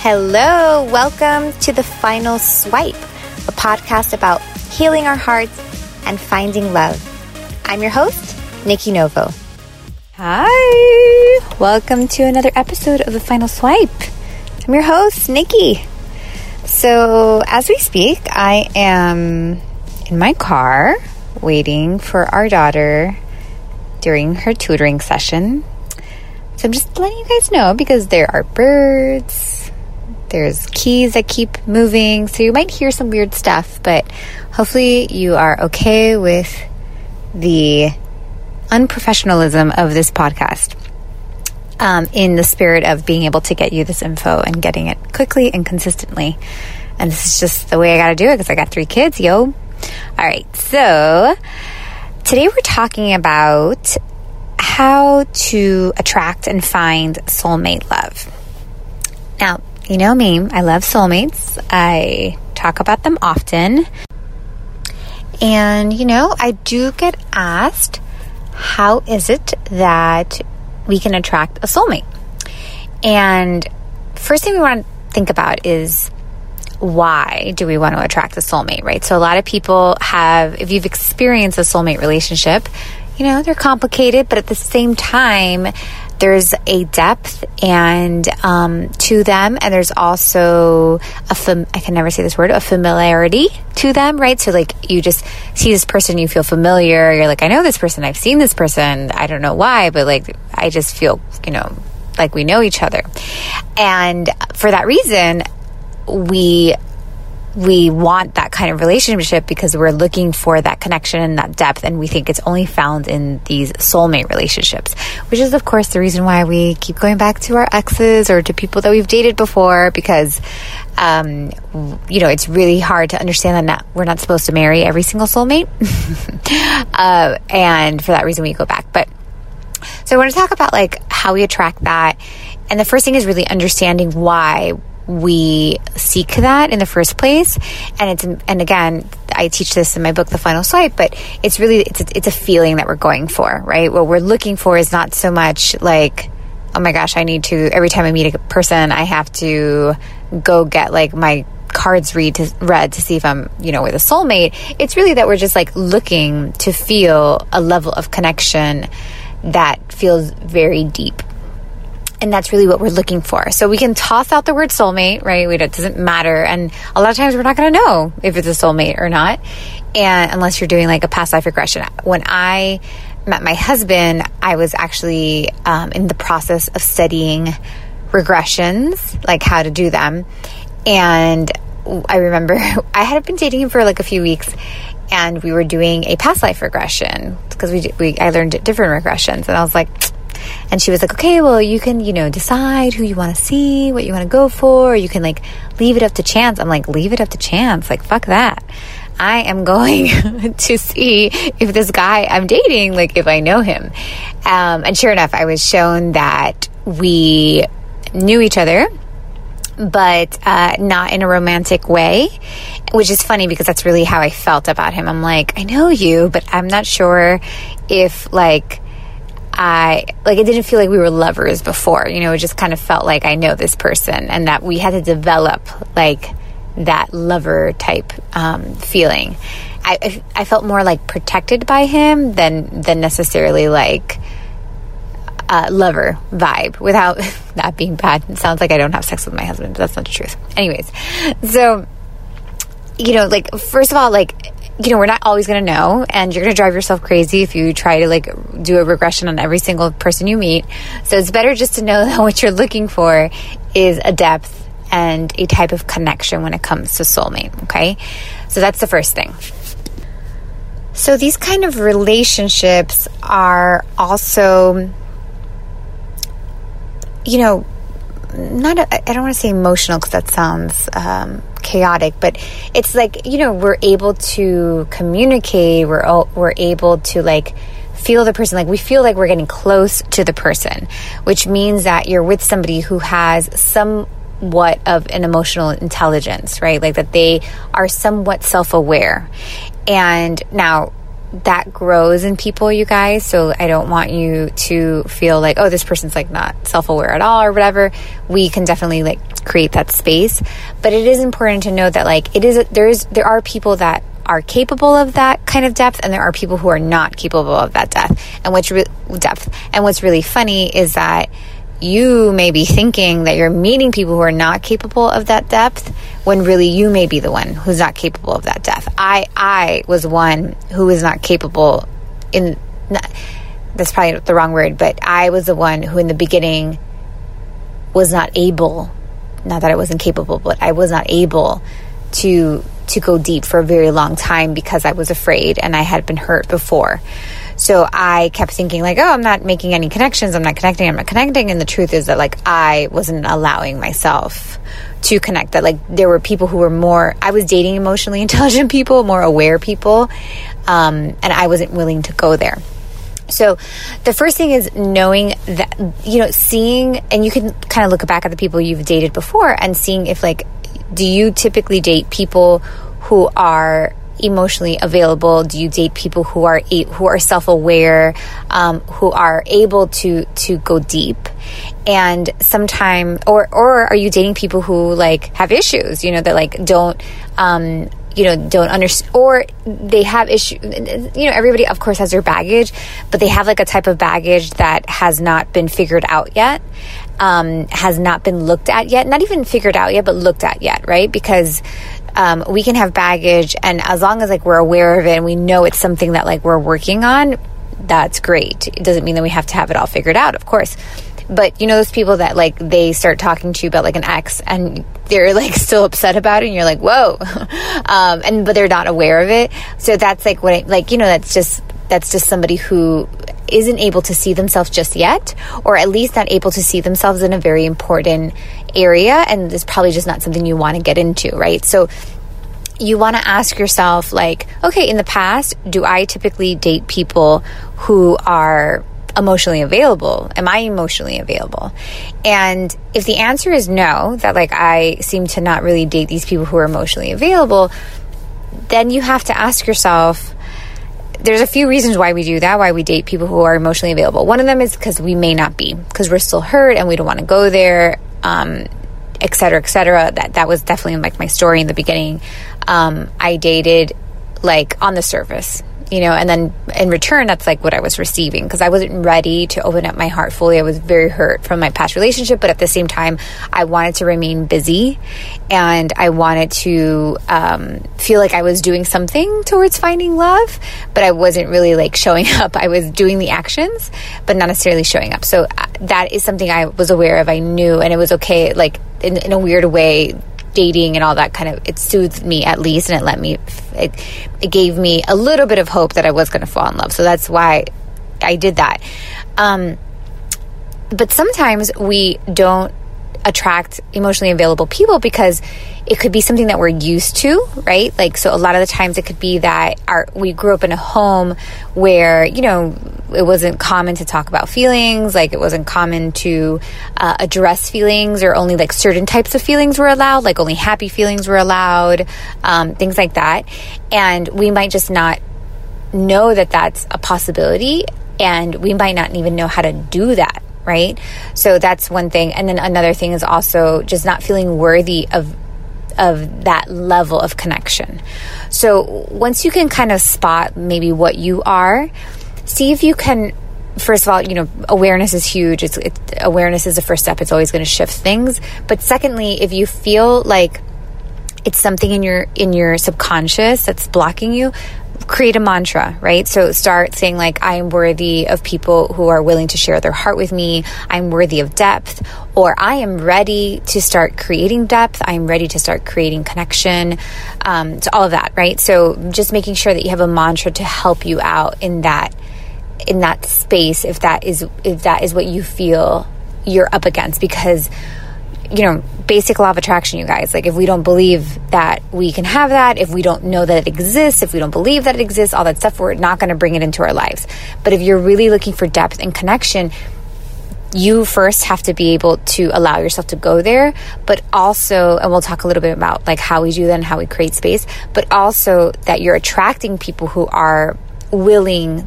Hello, welcome to the final swipe, a podcast about healing our hearts and finding love. I'm your host, Nikki Novo. Hi, welcome to another episode of the final swipe. I'm your host, Nikki. So, as we speak, I am in my car waiting for our daughter during her tutoring session. So I'm just letting you guys know because there are birds, there's keys that keep moving, so you might hear some weird stuff, but hopefully you are okay with the unprofessionalism of this podcast. Um, in the spirit of being able to get you this info and getting it quickly and consistently. And this is just the way I got to do it because I got three kids, yo. All right, so today we're talking about how to attract and find soulmate love. Now, you know me, I love soulmates. I talk about them often. And, you know, I do get asked, how is it that we can attract a soulmate? And first thing we want to think about is why do we want to attract a soulmate, right? So a lot of people have, if you've experienced a soulmate relationship, you know, they're complicated, but at the same time, there's a depth and um, to them and there's also a fam- i can never say this word a familiarity to them right? So like you just see this person you feel familiar you're like i know this person i've seen this person i don't know why but like i just feel you know like we know each other. And for that reason we we want that kind of relationship because we're looking for that connection and that depth and we think it's only found in these soulmate relationships which is of course the reason why we keep going back to our exes or to people that we've dated before because um, you know it's really hard to understand that not, we're not supposed to marry every single soulmate. Uh, and for that reason we go back. But so i want to talk about like how we attract that. And the first thing is really understanding why we seek that in the first place. And it's and again i teach this in my book the final swipe but it's really it's a, it's a feeling that we're going for right? What we're looking for is not so much like oh my gosh i need to every time i meet a person i have to go get like my cards read to read to see if i'm you know with a soulmate. It's really that we're just like looking to feel a level of connection that feels very deep and that's really what we're looking for. So we can toss out the word soulmate, right? It doesn't matter. And a lot of times we're not going to know if it's a soulmate or not. And unless you're doing like a past life regression. When I met my husband, I was actually um, in the process of studying regressions, like how to do them. And I remember I had been dating him for like a few weeks and we were doing a past life regression because we, we I learned different regressions and I was like and she was like, okay, well, you can, you know, decide who you want to see, what you want to go for, you can like leave it up to chance. I'm like, leave it up to chance. Like, fuck that. I am going to see if this guy I'm dating, like, if I know him. Um, and sure enough, I was shown that we knew each other but uh, not in a romantic way, which is funny because that's really how I felt about him. I'm like, I know you, but I'm not sure if like I like it didn't feel like we were lovers before. You know, it just kind of felt like I know this person and that we had to develop like that lover type um, feeling. I, I felt more like protected by him than than necessarily like uh, lover vibe without that being bad. It sounds like I don't have sex with my husband, but that's not the truth. Anyways, so you know, like first of all, like you know, we're not always going to know, and you're going to drive yourself crazy if you try to like do a regression on every single person you meet. So it's better just to know that what you're looking for is a depth and a type of connection when it comes to soulmate. Okay. So that's the first thing. So these kind of relationships are also, you know, not, I don't want to say emotional because that sounds um, chaotic, but it's like, you know, we're able to communicate, we're, we're able to like feel the person, like we feel like we're getting close to the person, which means that you're with somebody who has somewhat of an emotional intelligence, right? Like that they are somewhat self aware. And now, that grows in people, you guys. So I don't want you to feel like, oh, this person's like not self aware at all or whatever. We can definitely like create that space. But it is important to know that like it is there is there are people that are capable of that kind of depth and there are people who are not capable of that depth. And what's re- depth. And what's really funny is that you may be thinking that you're meeting people who are not capable of that depth when really you may be the one who's not capable of that depth. I I was one who was not capable in not, that's probably the wrong word, but I was the one who in the beginning was not able not that I wasn't capable, but I was not able to to go deep for a very long time because I was afraid and I had been hurt before. So I kept thinking like, oh, I'm not making any connections. I'm not connecting. I'm not connecting. And the truth is that like I wasn't allowing myself to connect. That like there were people who were more. I was dating emotionally intelligent people, more aware people, um, and I wasn't willing to go there. So, the first thing is knowing that, you know, seeing, and you can kind of look back at the people you've dated before and seeing if, like, do you typically date people who are emotionally available? Do you date people who are who are self aware, um, who are able to to go deep? And sometime, or or are you dating people who like have issues? You know that like don't. Um, you know don't understand or they have issue you know everybody of course has their baggage but they have like a type of baggage that has not been figured out yet um, has not been looked at yet not even figured out yet but looked at yet right because um, we can have baggage and as long as like we're aware of it and we know it's something that like we're working on that's great. It doesn't mean that we have to have it all figured out of course. But you know those people that like they start talking to you about like an ex and they're like still upset about it and you're like whoa. Um, and but they're not aware of it. So that's like what I, like you know that's just that's just somebody who isn't able to see themselves just yet or at least not able to see themselves in a very important area and it's probably just not something you want to get into right so you want to ask yourself like okay in the past do i typically date people who are emotionally available? Am I emotionally available? And if the answer is no, that like I seem to not really date these people who are emotionally available, then you have to ask yourself, there's a few reasons why we do that, why we date people who are emotionally available. One of them is because we may not be, because we're still hurt and we don't want to go there, um, et cetera, et cetera. That, that was definitely like my story in the beginning. Um, I dated like on the surface you know, and then in return, that's like what I was receiving because I wasn't ready to open up my heart fully. I was very hurt from my past relationship, but at the same time, I wanted to remain busy and I wanted to um, feel like I was doing something towards finding love, but I wasn't really like showing up. I was doing the actions, but not necessarily showing up. So uh, that is something I was aware of. I knew, and it was okay, like in, in a weird way dating and all that kind of it soothed me at least and it let me it, it gave me a little bit of hope that I was going to fall in love. So that's why I did that. Um, but sometimes we don't attract emotionally available people because it could be something that we're used to, right? Like, so a lot of the times it could be that our, we grew up in a home where, you know, it wasn't common to talk about feelings, like it wasn't common to uh, address feelings, or only like certain types of feelings were allowed, like only happy feelings were allowed, um, things like that. And we might just not know that that's a possibility, and we might not even know how to do that right? So that's one thing. And then another thing is also just not feeling worthy of of that level of connection. So once you can kind of spot maybe what you are, see if you can first of all, you know, awareness is huge. It's, awareness is the first step. It's always going to shift things. But secondly, if you feel like it's something in your in your subconscious that's blocking you, create a mantra, right? So start saying, like, I am worthy of people who are willing to share their heart with me. I'm worthy of depth, or I am ready to start creating depth. I'm ready to start creating connection, um, to all of that, right? So just making sure that you have a mantra to help you out in that in that space if that is if that is what you feel you're up against because you know, basic law of attraction, you guys. Like, if we don't believe that we can have that, if we don't know that it exists, if we don't believe that it exists, all that stuff, we're not going to bring it into our lives. But if you're really looking for depth and connection, you first have to be able to allow yourself to go there, but also, and we'll talk a little bit about like how we do that and how we create space, but also that you're attracting people who are willing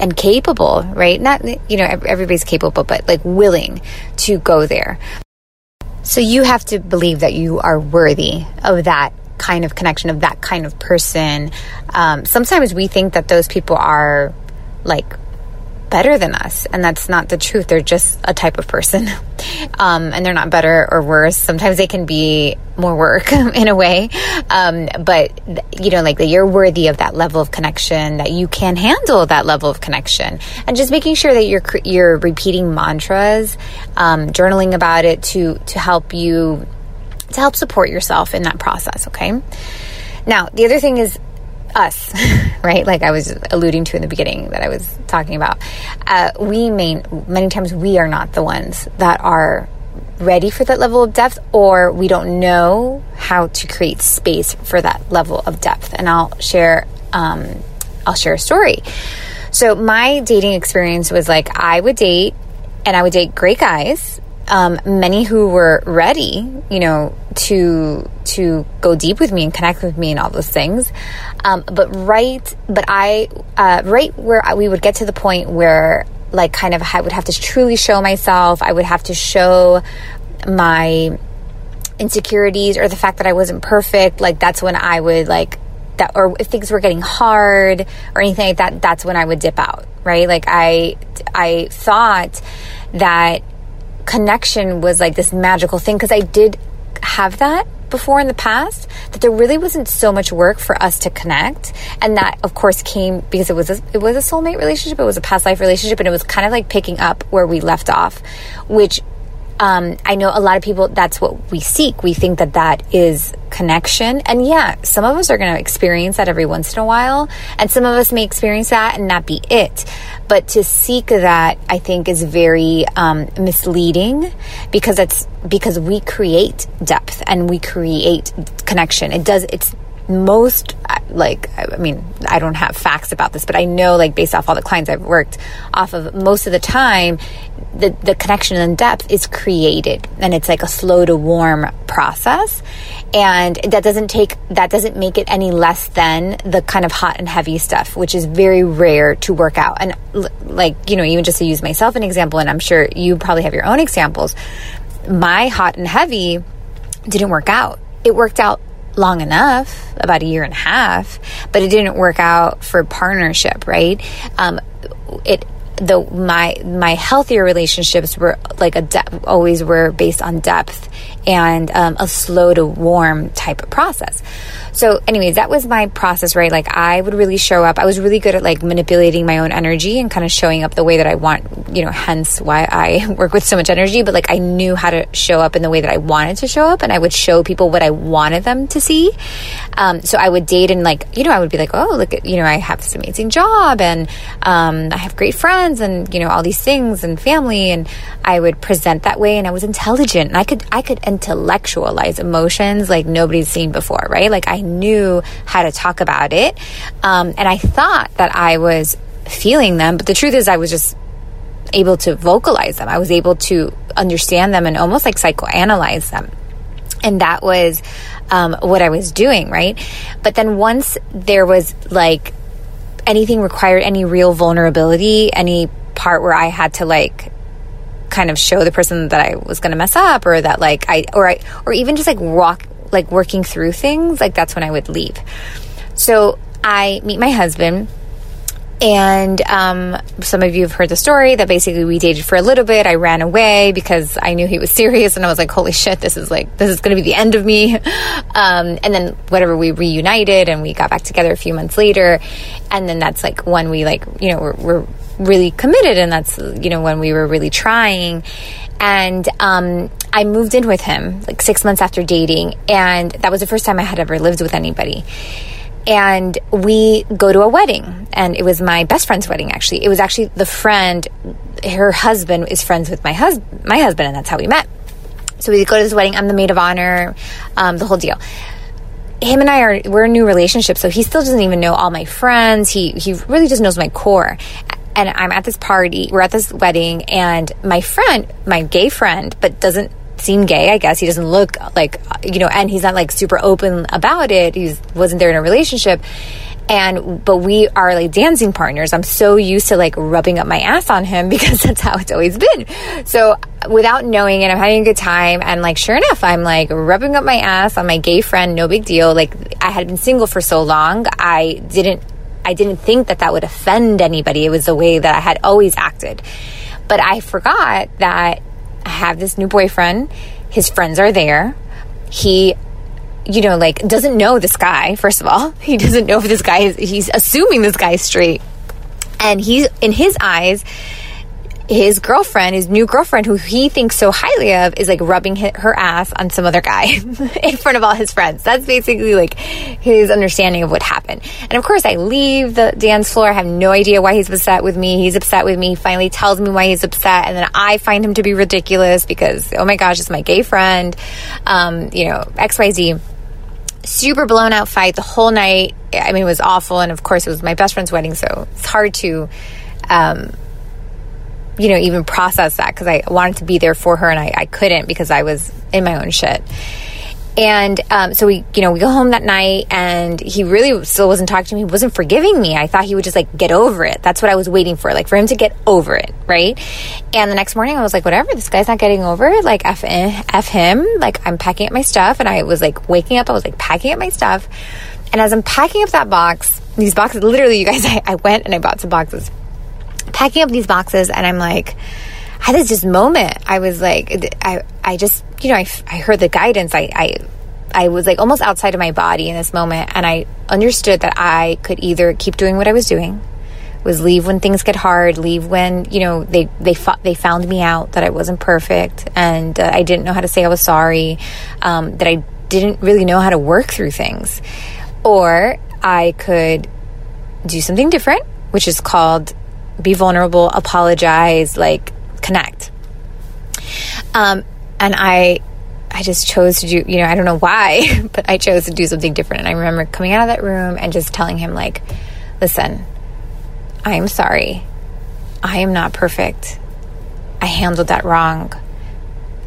and capable, right? Not, you know, everybody's capable, but like willing to go there. So you have to believe that you are worthy of that kind of connection, of that kind of person. Um, sometimes we think that those people are like better than us. And that's not the truth. They're just a type of person. Um, and they're not better or worse. Sometimes they can be more work in a way. Um, but, you know, like you're worthy of that level of connection, that you can handle that level of connection. And just making sure that you're, you're repeating mantras, um, journaling about it to, to help you, to help support yourself in that process. Okay. Now, the other thing is us, right? Like I was alluding to in the beginning that I was talking about. Uh, we may, many times we are not the ones that are ready for that level of depth or we don't know how to create space for that level of depth. And I'll share, um, I'll share a story. So my dating experience was like I would date and I would date great guys um, many who were ready, you know, to to go deep with me and connect with me and all those things. Um, but right, but I uh, right where I, we would get to the point where like kind of I would have to truly show myself. I would have to show my insecurities or the fact that I wasn't perfect. Like that's when I would like that, or if things were getting hard or anything like that. That's when I would dip out. Right? Like I I thought that connection was like this magical thing because I did have that before in the past that there really wasn't so much work for us to connect. And that of course came because it was a, it was a soulmate relationship it was a past life relationship and it was kind of like picking up where we left off which um, I know a lot of people, that's what we seek. We think that that is connection. And yeah, some of us are going to experience that every once in a while. And some of us may experience that and not be it. But to seek that, I think, is very um, misleading because it's because we create depth and we create connection. It does, it's most like i mean i don't have facts about this but i know like based off all the clients i've worked off of most of the time the, the connection and depth is created and it's like a slow to warm process and that doesn't take that doesn't make it any less than the kind of hot and heavy stuff which is very rare to work out and like you know even just to use myself an example and i'm sure you probably have your own examples my hot and heavy didn't work out. It worked out long enough, about a year and a half, but it didn't work out for partnership, right? Um, it the my my healthier relationships were like a de- always were based on depth and um, a slow to warm type of process. So, anyways, that was my process, right? Like, I would really show up. I was really good at like manipulating my own energy and kind of showing up the way that I want, you know, hence why I work with so much energy. But like, I knew how to show up in the way that I wanted to show up, and I would show people what I wanted them to see. Um, so, I would date and like, you know, I would be like, oh, look at, you know, I have this amazing job and um, I have great friends and, you know, all these things and family. And I would present that way, and I was intelligent and I could, I could intellectualize emotions like nobody's seen before, right? Like I knew how to talk about it. Um, and I thought that I was feeling them, but the truth is I was just able to vocalize them. I was able to understand them and almost like psychoanalyze them. And that was um, what I was doing, right? But then once there was like anything required any real vulnerability, any part where I had to like kind of show the person that I was going to mess up or that like I or I or even just like walk like working through things like that's when I would leave. So I meet my husband and um, some of you have heard the story that basically we dated for a little bit. I ran away because I knew he was serious, and I was like, "Holy shit, this is like this is going to be the end of me." Um, and then whatever, we reunited and we got back together a few months later, and then that's like when we like you know we're, we're really committed and that's you know when we were really trying and um, i moved in with him like six months after dating and that was the first time i had ever lived with anybody and we go to a wedding. And it was my best friend's wedding actually. It was actually the friend her husband is friends with my husband my husband and that's how we met. So we go to this wedding. I'm the maid of honor um, the whole deal. Him and I are we're a new relationship, so he still doesn't even know all my friends. He he really just knows my core. And I'm at this party, we're at this wedding, and my friend, my gay friend, but doesn't seem gay, I guess. He doesn't look like, you know, and he's not like super open about it. He wasn't there in a relationship. And, but we are like dancing partners. I'm so used to like rubbing up my ass on him because that's how it's always been. So without knowing it, I'm having a good time. And like, sure enough, I'm like rubbing up my ass on my gay friend. No big deal. Like, I had been single for so long. I didn't, I didn't think that that would offend anybody. It was the way that I had always acted. But I forgot that I have this new boyfriend. His friends are there. He you know, like doesn't know this guy, first of all. He doesn't know if this guy is, he's assuming this guy's straight. And he's, in his eyes, his girlfriend, his new girlfriend, who he thinks so highly of, is like rubbing her ass on some other guy in front of all his friends. That's basically like his understanding of what happened. And of course, I leave the dance floor. I have no idea why he's upset with me. He's upset with me. He finally tells me why he's upset. And then I find him to be ridiculous because, oh my gosh, it's my gay friend. Um, you know, XYZ super blown out fight the whole night. I mean, it was awful. And of course, it was my best friend's wedding. So it's hard to, um, you know, even process that because I wanted to be there for her and I, I couldn't because I was in my own shit. And um, so we, you know, we go home that night, and he really still wasn't talking to me. He wasn't forgiving me. I thought he would just like get over it. That's what I was waiting for, like for him to get over it, right? And the next morning, I was like, whatever, this guy's not getting over it. Like f f him. Like I'm packing up my stuff, and I was like waking up. I was like packing up my stuff, and as I'm packing up that box, these boxes, literally, you guys, I, I went and I bought some boxes, packing up these boxes, and I'm like. I had this just moment. I was like, I, I just, you know, I, I heard the guidance. I, I, I was like almost outside of my body in this moment. And I understood that I could either keep doing what I was doing, was leave when things get hard, leave when, you know, they, they, fought, they found me out that I wasn't perfect and uh, I didn't know how to say I was sorry, um, that I didn't really know how to work through things. Or I could do something different, which is called be vulnerable, apologize, like connect. Um, and I I just chose to do, you know, I don't know why, but I chose to do something different. And I remember coming out of that room and just telling him, like, listen, I am sorry. I am not perfect. I handled that wrong.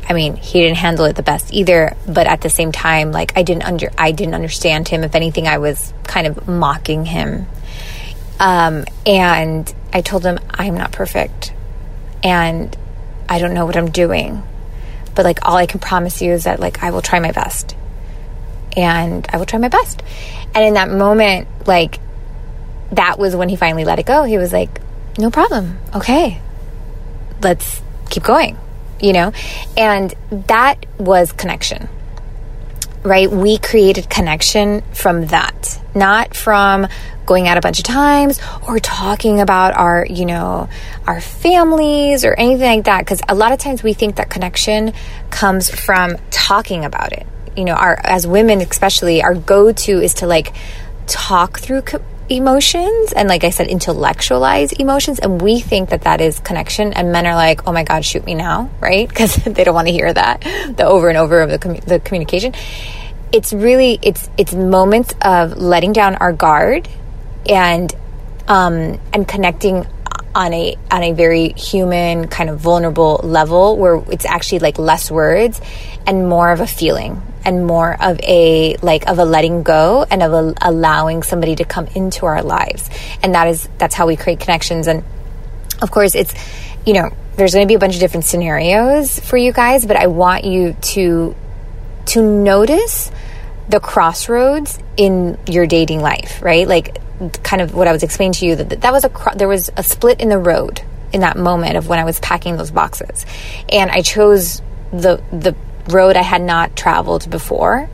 I mean, he didn't handle it the best either, but at the same time, like I didn't under I didn't understand him. If anything, I was kind of mocking him. Um, and I told him I'm not perfect, and I don't know what I'm doing but like all I can promise you is that like I will try my best. And I will try my best. And in that moment, like that was when he finally let it go. He was like, "No problem. Okay. Let's keep going." You know? And that was connection right? We created connection from that, not from going out a bunch of times or talking about our, you know, our families or anything like that. Because a lot of times we think that connection comes from talking about it. You know, our as women, especially, our go to is to like talk through co- emotions and, like I said, intellectualize emotions. And we think that that is connection. And men are like, oh my God, shoot me now, right? Because they don't want to hear that the over and over of the, com- the communication it's really it's it's moments of letting down our guard and um, and connecting on a on a very human kind of vulnerable level where it's actually like less words and more of a feeling and more of a like of a letting go and of a, allowing somebody to come into our lives and that is that's how we create connections and of course it's you know there's going to be a bunch of different scenarios for you guys but i want you to to notice the crossroads in your dating life, right? Like kind of what I was explaining to you that that was a cro- there was a split in the road in that moment of when I was packing those boxes. And I chose the the road I had not traveled before.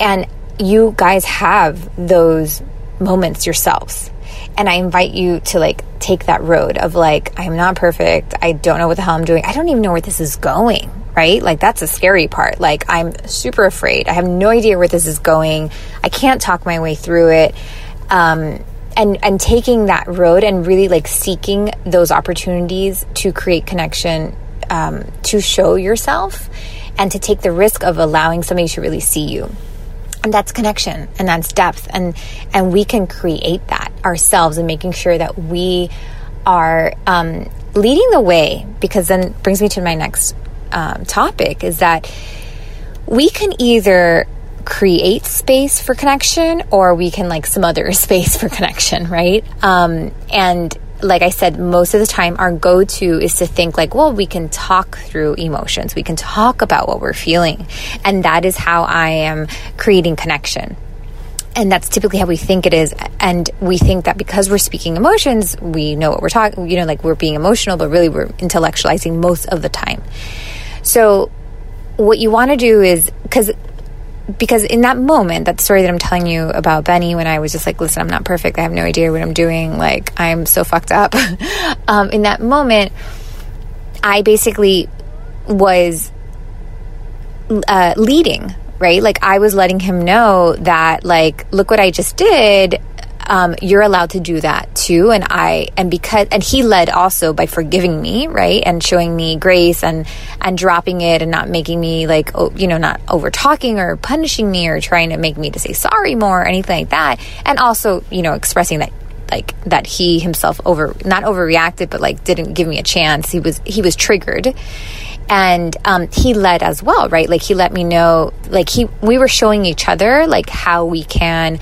And you guys have those moments yourselves. And I invite you to like take that road of like, I'm not perfect. I don't know what the hell I'm doing. I don't even know where this is going right? Like that's a scary part. Like I'm super afraid. I have no idea where this is going. I can't talk my way through it. Um, and and taking that road and really like seeking those opportunities to create connection, um, to show yourself, and to take the risk of allowing somebody to really see you. And that's connection and that's depth and and we can create that ourselves and making sure that we are um, leading the way because then brings me to my next um, topic is that we can either create space for connection or we can like some other space for connection, right? Um, and like I said, most of the time our go to is to think like, well, we can talk through emotions. We can talk about what we're feeling. And that is how I am creating connection. And that's typically how we think it is. And we think that because we're speaking emotions, we know what we're talking, you know, like we're being emotional, but really we're intellectualizing most of the time. So what you want to do is, because because in that moment, that story that I'm telling you about Benny, when I was just like, listen, I'm not perfect. I have no idea what I'm doing. Like, I'm so fucked up. um, in that moment, I basically was uh, leading, right? Like, I was letting him know that, like, look what I just did um, you're allowed to do that too. And I, and because, and he led also by forgiving me, right? And showing me grace and, and dropping it and not making me like, oh, you know, not over talking or punishing me or trying to make me to say sorry more or anything like that. And also, you know, expressing that like that he himself over not overreacted but like didn't give me a chance he was he was triggered and um, he led as well right like he let me know like he we were showing each other like how we can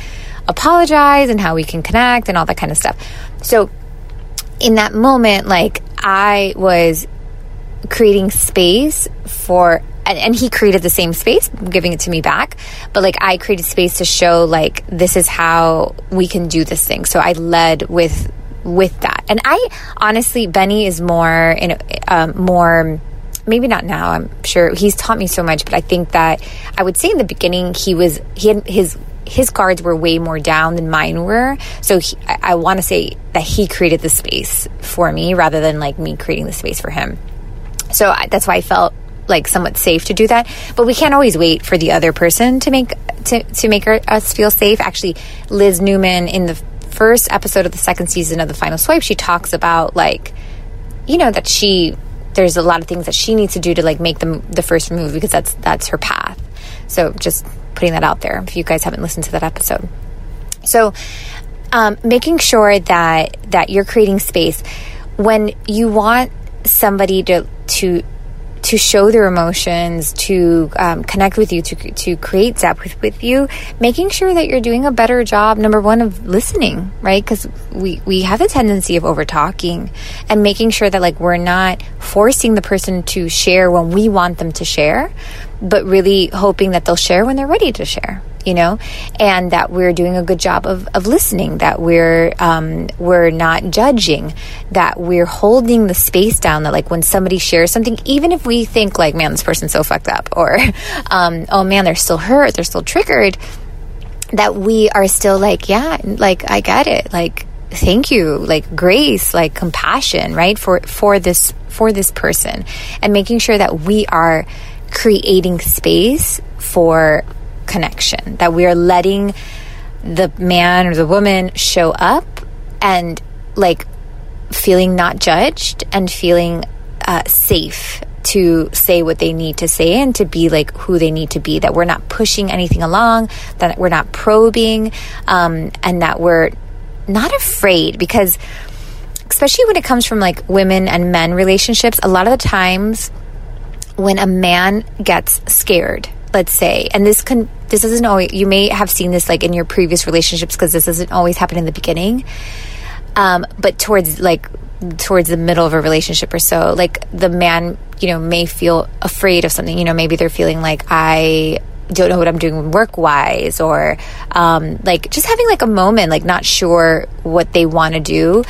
apologize and how we can connect and all that kind of stuff. So in that moment, like I was creating space for and, and, he created the same space giving it to me back but like i created space to show like this is how we can do this thing so i led with with that and i honestly benny is more in um, more maybe not now i'm sure he's taught me so much but i think that i would say in the beginning he was he had his his cards were way more down than mine were. So he, I, I want to say that he created the space for me rather than like me creating the space for him. So I, that's why I felt like somewhat safe to do that. But we can't always wait for the other person to make to to make our, us feel safe. Actually, Liz Newman in the first episode of the second season of the Final Swipe, she talks about like you know that she there's a lot of things that she needs to do to like make the the first move because that's that's her path. So just putting that out there if you guys haven't listened to that episode. So, um, making sure that that you're creating space when you want somebody to to to show their emotions, to um, connect with you, to, to create Zap with, with you, making sure that you're doing a better job, number one, of listening, right? Because we, we have a tendency of over talking and making sure that like we're not forcing the person to share when we want them to share, but really hoping that they'll share when they're ready to share you know and that we're doing a good job of, of listening that we're um, we're not judging that we're holding the space down that like when somebody shares something even if we think like man this person's so fucked up or um, oh man they're still hurt they're still triggered that we are still like yeah like i get it. Like thank you. Like grace like compassion right for for this for this person and making sure that we are creating space for connection, that we are letting the man or the woman show up and like feeling not judged and feeling uh, safe to say what they need to say and to be like who they need to be. That we're not pushing anything along, that we're not probing, um, and that we're not afraid because, especially when it comes from like women and men relationships, a lot of the times when a man gets scared, let's say, and this can this isn't always you may have seen this like in your previous relationships because this doesn't always happen in the beginning. Um, but towards like towards the middle of a relationship or so, like the man, you know, may feel afraid of something. You know, maybe they're feeling like I don't know what I'm doing work wise, or um, like just having like a moment, like not sure what they want to do.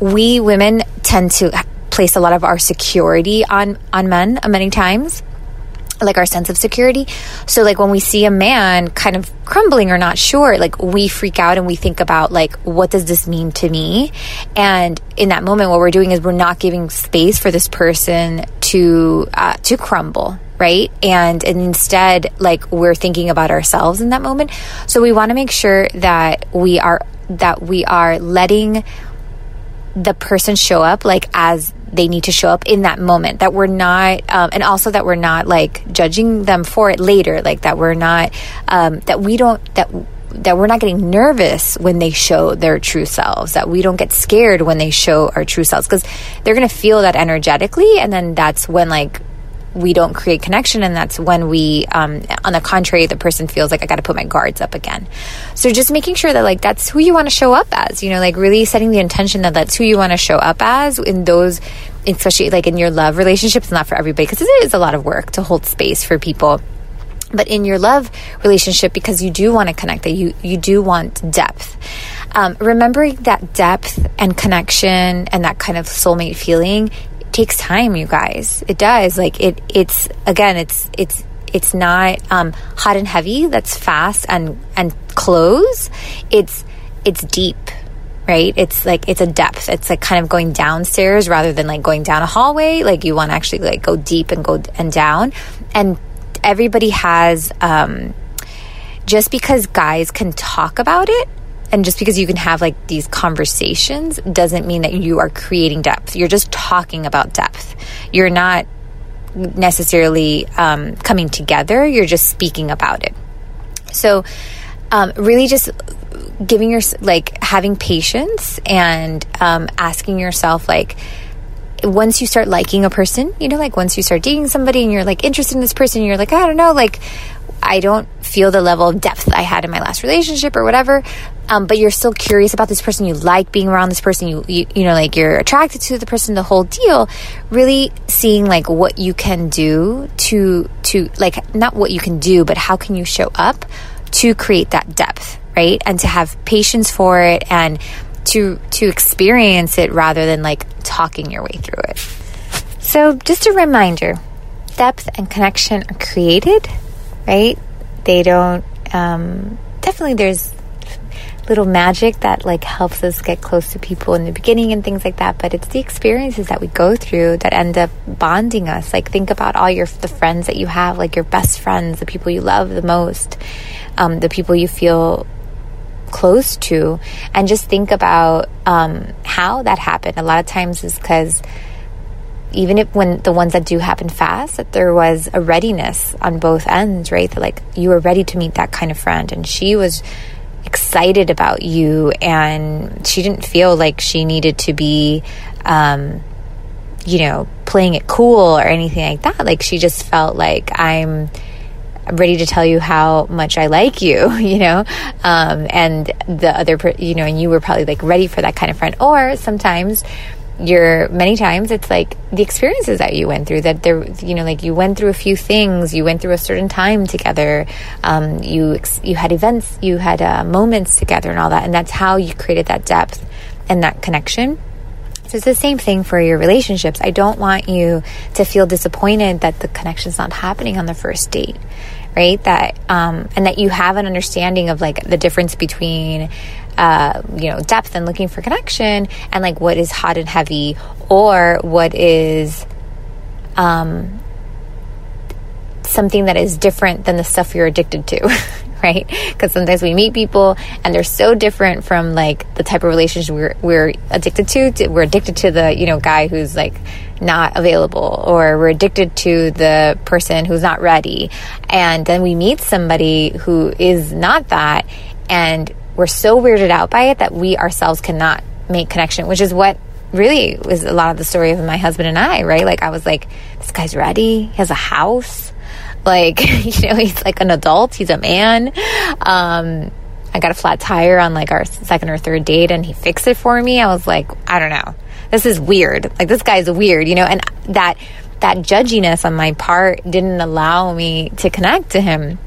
We women tend to place a lot of our security on on men many times like our sense of security. So like when we see a man kind of crumbling or not sure, like we freak out and we think about like what does this mean to me? And in that moment what we're doing is we're not giving space for this person to uh, to crumble, right? And, and instead like we're thinking about ourselves in that moment. So we want to make sure that we are that we are letting the person show up like as they need to show up in that moment that we're not um, and also that we're not like judging them for it later like that we're not um, that we don't that that we're not getting nervous when they show their true selves that we don't get scared when they show our true selves because they're going to feel that energetically and then that's when like we don't create connection and that's when we um, on the contrary the person feels like i got to put my guards up again. So just making sure that like that's who you want to show up as you know like really setting the intention that that's who you want to show up as in those especially like in your love relationships not for everybody because it is a lot of work to hold space for people but in your love relationship because you do want to connect that you you do want depth. Um, remembering that depth and connection and that kind of soulmate feeling takes time you guys. It does. Like it it's again it's it's it's not um, hot and heavy. That's fast and and close. It's it's deep right? It's like it's a depth. It's like kind of going downstairs rather than like going down a hallway. Like you want to actually like go deep and go and down. And everybody has um, just because guys can talk about it and just because you can have like these conversations doesn't mean that you are creating depth. You're just talking about depth. You're not necessarily um, coming together. You're just speaking about it. So um, really just giving your like having patience and um, asking yourself like once you start liking a person, you know, like once you start dating somebody and you're like interested in this person, you're like, I don't know, like I don't feel the level of depth I had in my last relationship or whatever. Um, but you're still curious about this person. You like being around this person. You, you, you know, like you're attracted to the person, the whole deal. Really seeing like what you can do to, to like, not what you can do, but how can you show up to create that depth, right? And to have patience for it and to to experience it rather than like talking your way through it. So, just a reminder, depth and connection are created, right? They don't um, definitely there's little magic that like helps us get close to people in the beginning and things like that but it's the experiences that we go through that end up bonding us like think about all your the friends that you have like your best friends the people you love the most um, the people you feel close to and just think about um, how that happened. A lot of times is because even if when the ones that do happen fast, that there was a readiness on both ends, right? That like you were ready to meet that kind of friend and she was excited about you and she didn't feel like she needed to be um, you know, playing it cool or anything like that. Like she just felt like I'm ready to tell you how much I like you, you know, um, and the other, you know, and you were probably like ready for that kind of friend. Or sometimes you're many times it's like the experiences that you went through that there, you know, like you went through a few things, you went through a certain time together, um, you ex- you had events, you had uh, moments together, and all that, and that's how you created that depth and that connection. So it's the same thing for your relationships. I don't want you to feel disappointed that the connection's not happening on the first date right? That um, and that you have an understanding of like the difference between uh, you know depth and looking for connection, and like what is hot and heavy, or what is um, something that is different than the stuff you're addicted to. right? Because sometimes we meet people and they're so different from like the type of relationship we're, we're addicted to. We're addicted to the, you know, guy who's like not available or we're addicted to the person who's not ready. And then we meet somebody who is not that and we're so weirded out by it that we ourselves cannot make connection, which is what really was a lot of the story of my husband and I, right? Like I was like, this guy's ready. He has a house. Like, you know, he's like an adult. He's a man. Um, I got a flat tire on like our second or third date and he fixed it for me. I was like, I don't know this is weird. Like this guy's weird, you know, and that that judginess on my part didn't allow me to connect to him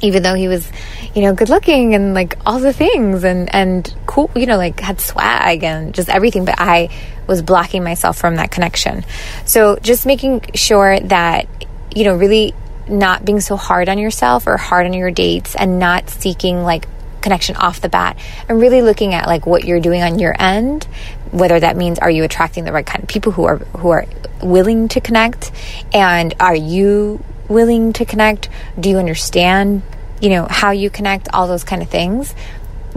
even though he was you know good looking and like all the things and and cool you know like had swag and just everything but i was blocking myself from that connection so just making sure that you know really not being so hard on yourself or hard on your dates and not seeking like connection off the bat and really looking at like what you're doing on your end whether that means are you attracting the right kind of people who are who are willing to connect and are you willing to connect? Do you understand you know how you connect? All those kind of things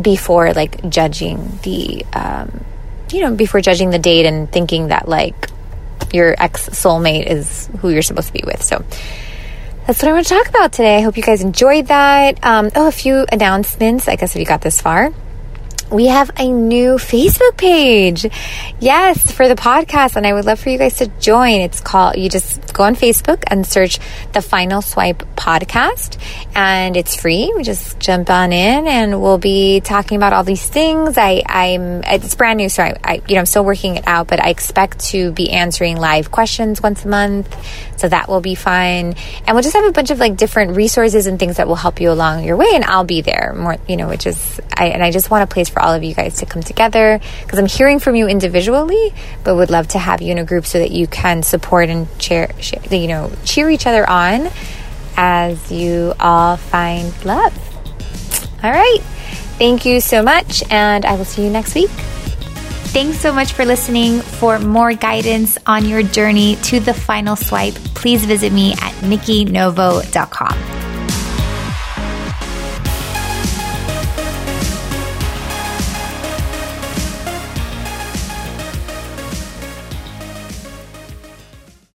before like judging the um, you know before judging the date and thinking that like your ex soulmate is who you're supposed to be with. So that's what I want to talk about today. I hope you guys enjoyed that. Um, oh, a few announcements, I guess, if you got this far. We have a new Facebook page. Yes, for the podcast. And I would love for you guys to join. It's called, you just go on Facebook and search the Final Swipe podcast. And it's free. We just jump on in and we'll be talking about all these things. I, I'm, it's brand new. So I, I, you know, I'm still working it out, but I expect to be answering live questions once a month. So that will be fun. And we'll just have a bunch of like different resources and things that will help you along your way. And I'll be there more, you know, which is, I, and I just want a place for all of you guys to come together because I'm hearing from you individually, but would love to have you in a group so that you can support and cheer, you know, cheer each other on as you all find love. All right. Thank you so much, and I will see you next week. Thanks so much for listening. For more guidance on your journey to the final swipe, please visit me at nikkinovo.com.